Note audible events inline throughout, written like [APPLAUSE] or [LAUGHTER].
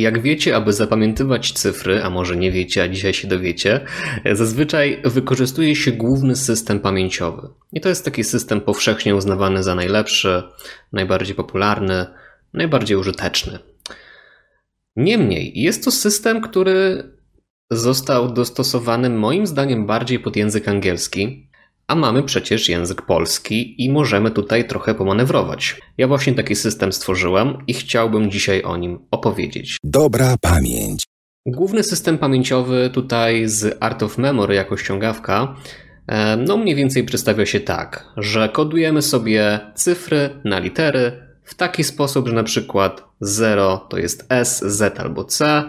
Jak wiecie, aby zapamiętywać cyfry, a może nie wiecie, a dzisiaj się dowiecie, zazwyczaj wykorzystuje się główny system pamięciowy. I to jest taki system powszechnie uznawany za najlepszy, najbardziej popularny, najbardziej użyteczny. Niemniej, jest to system, który został dostosowany moim zdaniem bardziej pod język angielski, a mamy przecież język polski i możemy tutaj trochę pomanewrować. Ja właśnie taki system stworzyłem i chciałbym dzisiaj o nim opowiedzieć. Dobra pamięć. Główny system pamięciowy tutaj z Art of Memory jako ściągawka e, no mniej więcej przedstawia się tak, że kodujemy sobie cyfry na litery w taki sposób, że na przykład 0 to jest S, Z albo C,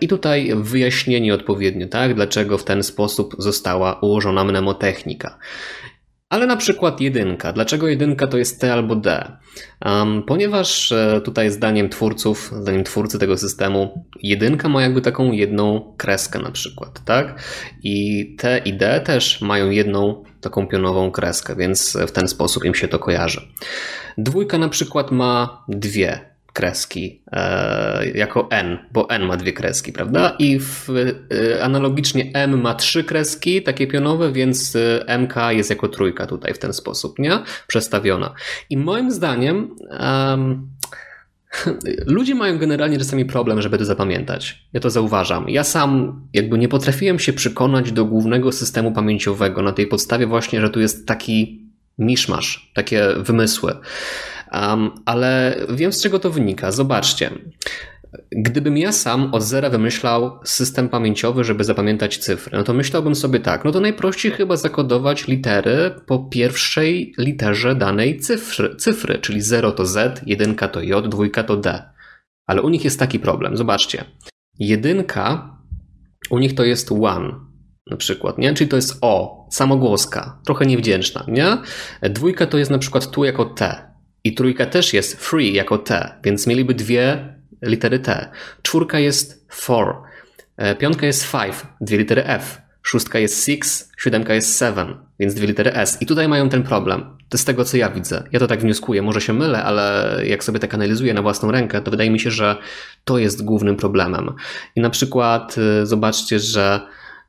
I tutaj wyjaśnienie odpowiednio, tak, dlaczego w ten sposób została ułożona mnemotechnika. Ale na przykład jedynka. Dlaczego jedynka to jest T albo D? Um, ponieważ e, tutaj zdaniem twórców, zdaniem twórcy tego systemu, jedynka ma jakby taką jedną kreskę na przykład, tak? I T i D też mają jedną taką pionową kreskę, więc w ten sposób im się to kojarzy. Dwójka na przykład ma dwie kreski e, jako n, bo n ma dwie kreski, prawda? I w, e, analogicznie m ma trzy kreski, takie pionowe, więc e, mk jest jako trójka tutaj w ten sposób, nie? Przestawiona. I moim zdaniem um, [LAUGHS] ludzie mają generalnie czasami problem, żeby to zapamiętać. Ja to zauważam. Ja sam jakby nie potrafiłem się przekonać do głównego systemu pamięciowego na tej podstawie właśnie, że tu jest taki miszmasz, takie wymysły. Um, ale wiem z czego to wynika. Zobaczcie. Gdybym ja sam od zera wymyślał system pamięciowy, żeby zapamiętać cyfry, no to myślałbym sobie tak, no to najprościej chyba zakodować litery po pierwszej literze danej cyfry, cyfry czyli 0 to Z, 1 to J, 2 to D. Ale u nich jest taki problem, zobaczcie. Jedynka, u nich to jest one, na przykład, nie? Czyli to jest O, samogłoska, trochę niewdzięczna, nie? Dwójka to jest na przykład tu jako T. I trójka też jest free jako T, więc mieliby dwie litery T. Czwórka jest four, e, piątka jest five, dwie litery F. Szóstka jest six, siódemka jest seven, więc dwie litery S. I tutaj mają ten problem. To jest tego, co ja widzę. Ja to tak wnioskuję. Może się mylę, ale jak sobie tak analizuję na własną rękę, to wydaje mi się, że to jest głównym problemem. I na przykład y, zobaczcie, że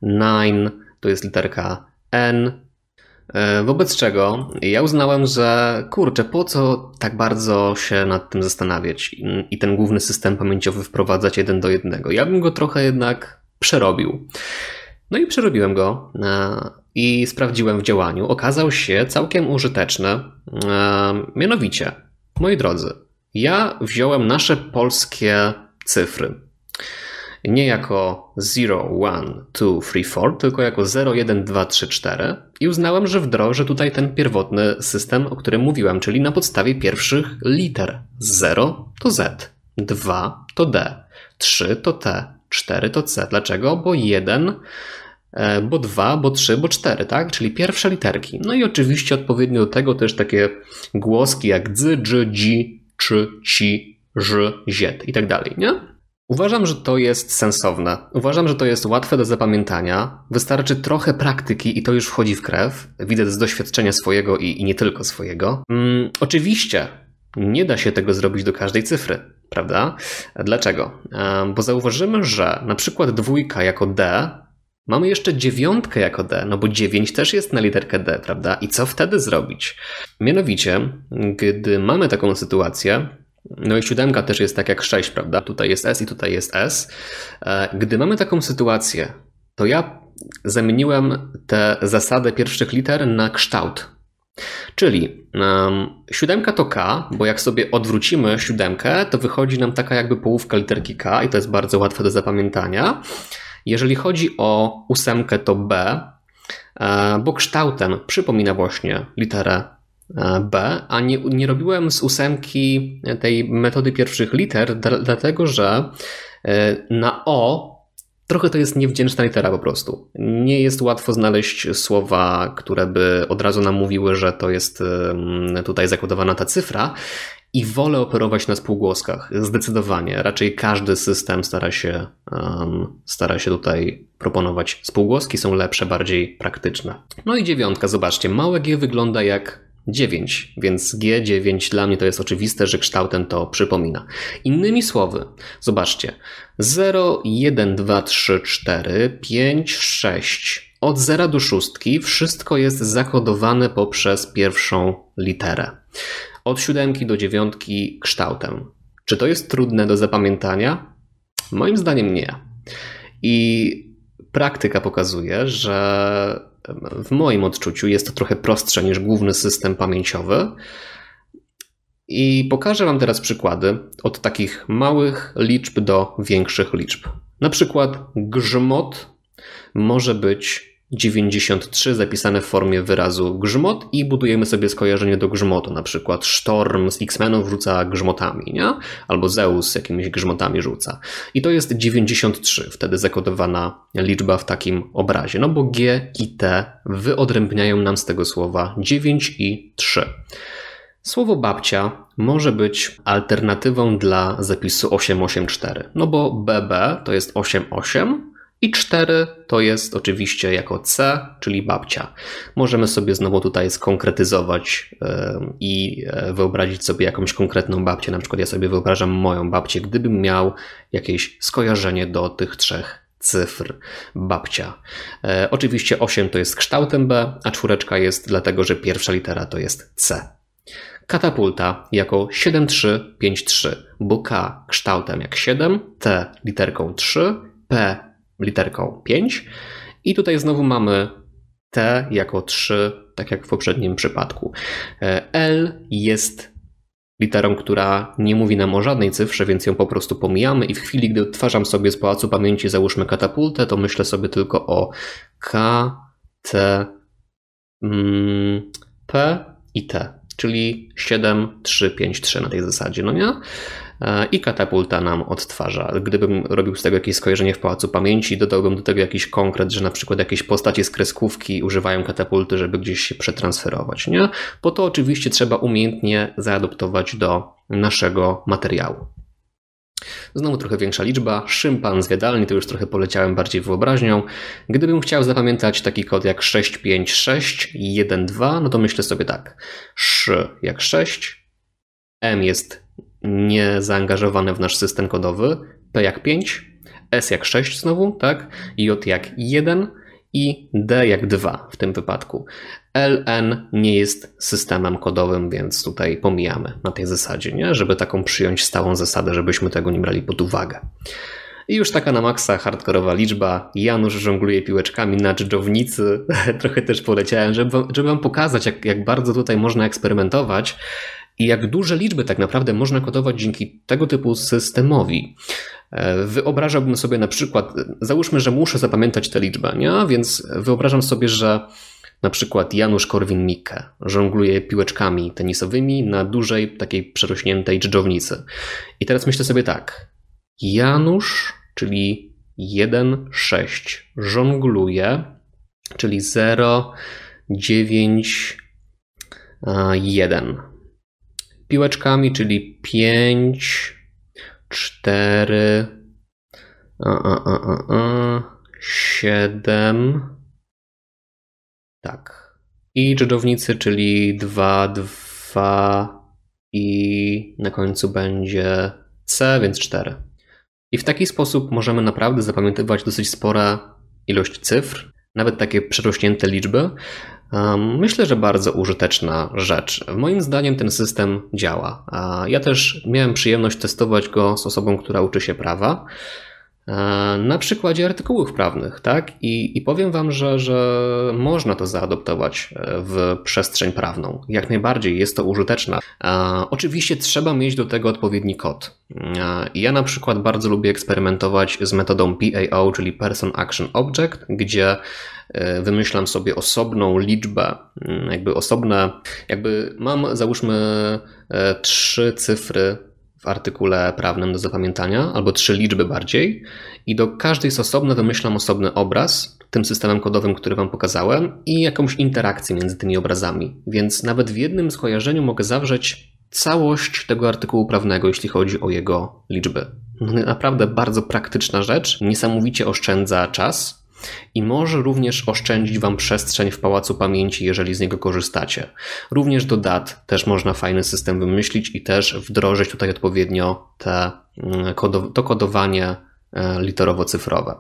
nine to jest literka N, wobec czego ja uznałem, że kurczę, po co tak bardzo się nad tym zastanawiać i ten główny system pamięciowy wprowadzać jeden do jednego. Ja bym go trochę jednak przerobił. No i przerobiłem go e, i sprawdziłem w działaniu. Okazał się całkiem użyteczny. E, mianowicie, moi drodzy, ja wziąłem nasze polskie cyfry nie jako 0, 1, 2, 3, 4, tylko jako 0, 1, 2, 3, 4 i uznałem, że wdrożę tutaj ten pierwotny system, o którym mówiłem, czyli na podstawie pierwszych liter. 0 to Z, 2 to D, 3 to T, 4 to C. Dlaczego? Bo 1 e, bo 2, bo 3, bo 4, tak? Czyli pierwsze literki. No i oczywiście odpowiednio do tego też takie głoski jak dzy, dży, dzi, czy, ci, ż, ziet i tak dalej, nie? Uważam, że to jest sensowne. Uważam, że to jest łatwe do zapamiętania. Wystarczy trochę praktyki i to już wchodzi w krew. Widać z doświadczenia swojego i, i nie tylko swojego. Mm, oczywiście nie da się tego zrobić do każdej cyfry, prawda? Dlaczego? Bo zauważymy, że na przykład dwójka jako D Mamy jeszcze dziewiątkę jako D, no bo dziewięć też jest na literkę D, prawda? I co wtedy zrobić? Mianowicie, gdy mamy taką sytuację, no i siódemka też jest tak jak 6, prawda? Tutaj jest S i tutaj jest S. E, gdy mamy taką sytuację, to ja zamieniłem tę zasadę pierwszych liter na kształt. Czyli um, siódemka to K, bo jak sobie odwrócimy siódemkę, to wychodzi nam taka jakby połówka literki K i to jest bardzo łatwe do zapamiętania. Jeżeli chodzi o ósemkę to B, e, bo kształtem przypomina właśnie literę B, a nie, nie robiłem z ósemki tej metody pierwszych liter, dlatego że e, na O trochę to jest niewdzięczna litera po prostu. Nie jest łatwo znaleźć słowa, które by od razu nam mówiły, że to jest tutaj zakodowana ta cyfra. I wolę operować na spółgłoskach. Zdecydowanie. Raczej każdy system stara się, um, stara się tutaj proponować spółgłoski, są lepsze, bardziej praktyczne. No i dziewiątka, zobaczcie, małe G wygląda jak 9, więc G9 dla mnie to jest oczywiste, że kształtem to przypomina. Innymi słowy, zobaczcie, 0, 1, 2, 3, 4, 5, 6. Od 0 do 6 wszystko jest zakodowane poprzez pierwszą literę. Od 7 do 9 kształtem. Czy to jest trudne do zapamiętania? Moim zdaniem nie. I praktyka pokazuje, że w moim odczuciu jest to trochę prostsze niż główny system pamięciowy. I pokażę Wam teraz przykłady od takich małych liczb do większych liczb. Na przykład grzmot może być 93 zapisane w formie wyrazu grzmot i budujemy sobie skojarzenie do grzmotu. Na przykład Sztorm z X-Menów rzuca grzmotami, nie? Albo Zeus jakimiś grzmotami rzuca. I to jest 93, wtedy zakodowana liczba w takim obrazie. No bo G i T wyodrębniają nam z tego słowa 9 i 3. Słowo babcia może być alternatywą dla zapisu 884, no bo BB to jest 88, i 4 to jest oczywiście jako C, czyli babcia. Możemy sobie znowu tutaj skonkretyzować i e, wyobrazić sobie jakąś konkretną babcię. Na przykład ja sobie wyobrażam moją babcię, gdybym miał jakieś skojarzenie do tych trzech cyfr babcia. E, oczywiście 8 to jest kształtem B, a czwóreczka jest dlatego, że pierwsza litera to jest C. Katapulta jako 7353, bo K kształtem jak 7, T literką 3, P literką 5. I tutaj znowu mamy T jako 3, tak jak w poprzednim przypadku. E, L jest literą, która nie mówi nam o żadnej cyfrze, więc ją po prostu pomijamy i w chwili, gdy odtwarzam sobie z pałacu pamięci, załóżmy katapultę, to myślę sobie tylko o K, T, mm, P i T, czyli 7, 3, 5, 3 na tej zasadzie, no nie? E, i katapulta nam odtwarza. Gdybym robił z tego jakieś skojarzenie w Pałacu Pamięci, dodałbym do tego jakiś konkret, że na przykład jakieś postacie z kreskówki używają katapulty, żeby gdzieś się przetransferować, nie? Bo to oczywiście trzeba umiejętnie zaadoptować do naszego materiału. Znowu trochę większa liczba. Szympan jadalni, to już trochę poleciałem bardziej wyobraźnią. Gdybym chciał zapamiętać taki kod jak 65612, no to myślę sobie tak. Sz jak 6, M jest niezaangażowane w nasz system kodowy, P jak 5, S jak 6 znowu, tak? J jak 1 i D jak 2 w tym wypadku. LN nie jest systemem kodowym, więc tutaj pomijamy na tej zasadzie, nie? żeby taką przyjąć stałą zasadę, żebyśmy tego nie brali pod uwagę. I już taka na maksa hardkorowa liczba. Janusz żongluje piłeczkami na dżdżownicy. [LAUGHS] Trochę też poleciałem, żeby, żeby wam pokazać, jak, jak bardzo tutaj można eksperymentować i jak duże liczby tak naprawdę można kodować dzięki tego typu systemowi. E, wyobrażałbym sobie na przykład, załóżmy, że muszę zapamiętać liczbę, nie? więc wyobrażam sobie, że na przykład Janusz Korwin-Mikke żongluje piłeczkami tenisowymi na dużej, takiej przerośniętej dżdżownicy. I teraz myślę sobie tak. Janusz, czyli 1, 6, żongluje, czyli 0, 9, 1 piłeczkami, czyli 5, 4, a, a, a, a, 7. Tak. I dżdżownicy, czyli 2, 2 i na końcu będzie C, więc 4. I w taki sposób możemy naprawdę zapamiętywać dosyć spora ilość cyfr, nawet takie przerośnięte liczby, Myślę, że bardzo użyteczna rzecz. Moim zdaniem ten system działa. Ja też miałem przyjemność testować go z osobą, która uczy się prawa. Na przykładzie artykułów prawnych, tak? I, i powiem Wam, że, że można to zaadoptować e, w przestrzeń prawną. Jak najbardziej jest to użyteczne. Oczywiście trzeba mieć do tego odpowiedni kod. Ja na przykład bardzo lubię eksperymentować z metodą PAO, czyli Person Action Object, gdzie E, wymyślam sobie osobną liczbę, jakby osobne, jakby mam załóżmy e, trzy cyfry artykule prawnym do zapamiętania, albo trzy liczby bardziej, i do każdej z osobna wymyślam osobny obraz, tym systemem kodowym, który Wam pokazałem, i jakąś interakcję między tymi obrazami. Więc nawet w jednym skojarzeniu mogę zawrzeć całość tego artykułu prawnego, jeśli chodzi o jego liczby. No, naprawdę bardzo praktyczna rzecz, niesamowicie oszczędza czas i może również oszczędzić Wam przestrzeń w pałacu pamięci, jeżeli z niego korzystacie. Również do dat też można fajny system wymyślić i też wdrożyć tutaj odpowiednio te, mm, to kodowanie E, literowo-cyfrowe.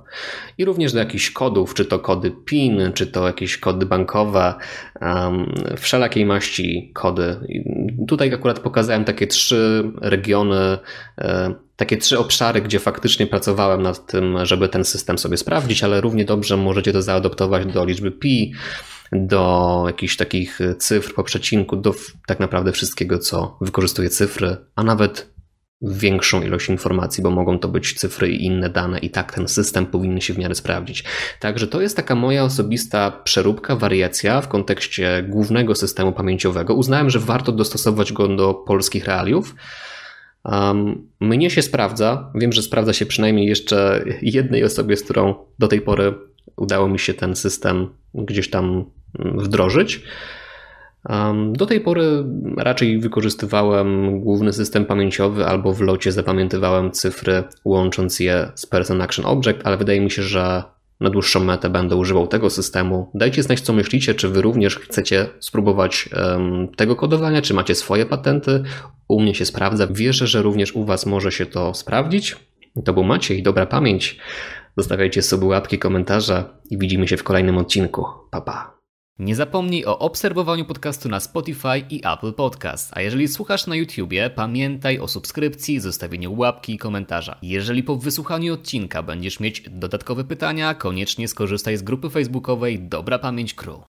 I również do jakichś kodów, czy to kody PIN, czy to jakieś kody bankowe, um, wszelakiej maści kody. tutaj akurat pokazałem takie trzy regiony, e, takie trzy obszary, gdzie faktycznie pracowałem nad tym, żeby ten system sobie sprawdzić, ale równie dobrze możecie to zaadoptować do liczby pi, do jakichś takich cyfr po przecinku, do tak naprawdę wszystkiego, co wykorzystuje cyfry, a nawet większą ilość informacji, bo mogą to być cyfry i inne dane, i tak ten system powinny się w miarę sprawdzić. Także to jest taka moja osobista przeróbka, wariacja w kontekście głównego systemu pamięciowego. Uznałem, że warto dostosować go do polskich realiów. Um, mnie się sprawdza. Wiem, że sprawdza się przynajmniej jeszcze jednej osobie, z którą do tej pory udało mi się ten system gdzieś tam wdrożyć. Do tej pory raczej wykorzystywałem główny system pamięciowy albo w locie zapamiętywałem cyfry, łącząc je z Person Action Object, ale wydaje mi się, że na dłuższą metę będę używał tego systemu. Dajcie znać, co myślicie, czy wy również chcecie spróbować um, tego kodowania, czy macie swoje patenty. U mnie się sprawdza. Wierzę, że również u was może się to sprawdzić. To był Maciej, dobra pamięć. Zostawiajcie sobie łapki, komentarze i widzimy się w kolejnym odcinku. Pa, pa. Nie zapomnij o obserwowaniu podcastu na Spotify i Apple Podcast. A jeżeli słuchasz na YouTubie, pamiętaj o subskrypcji, zostawieniu łapki i komentarza. Jeżeli po wysłuchaniu odcinka będziesz mieć dodatkowe pytania, koniecznie skorzystaj z grupy facebookowej Dobra Pamięć Crew.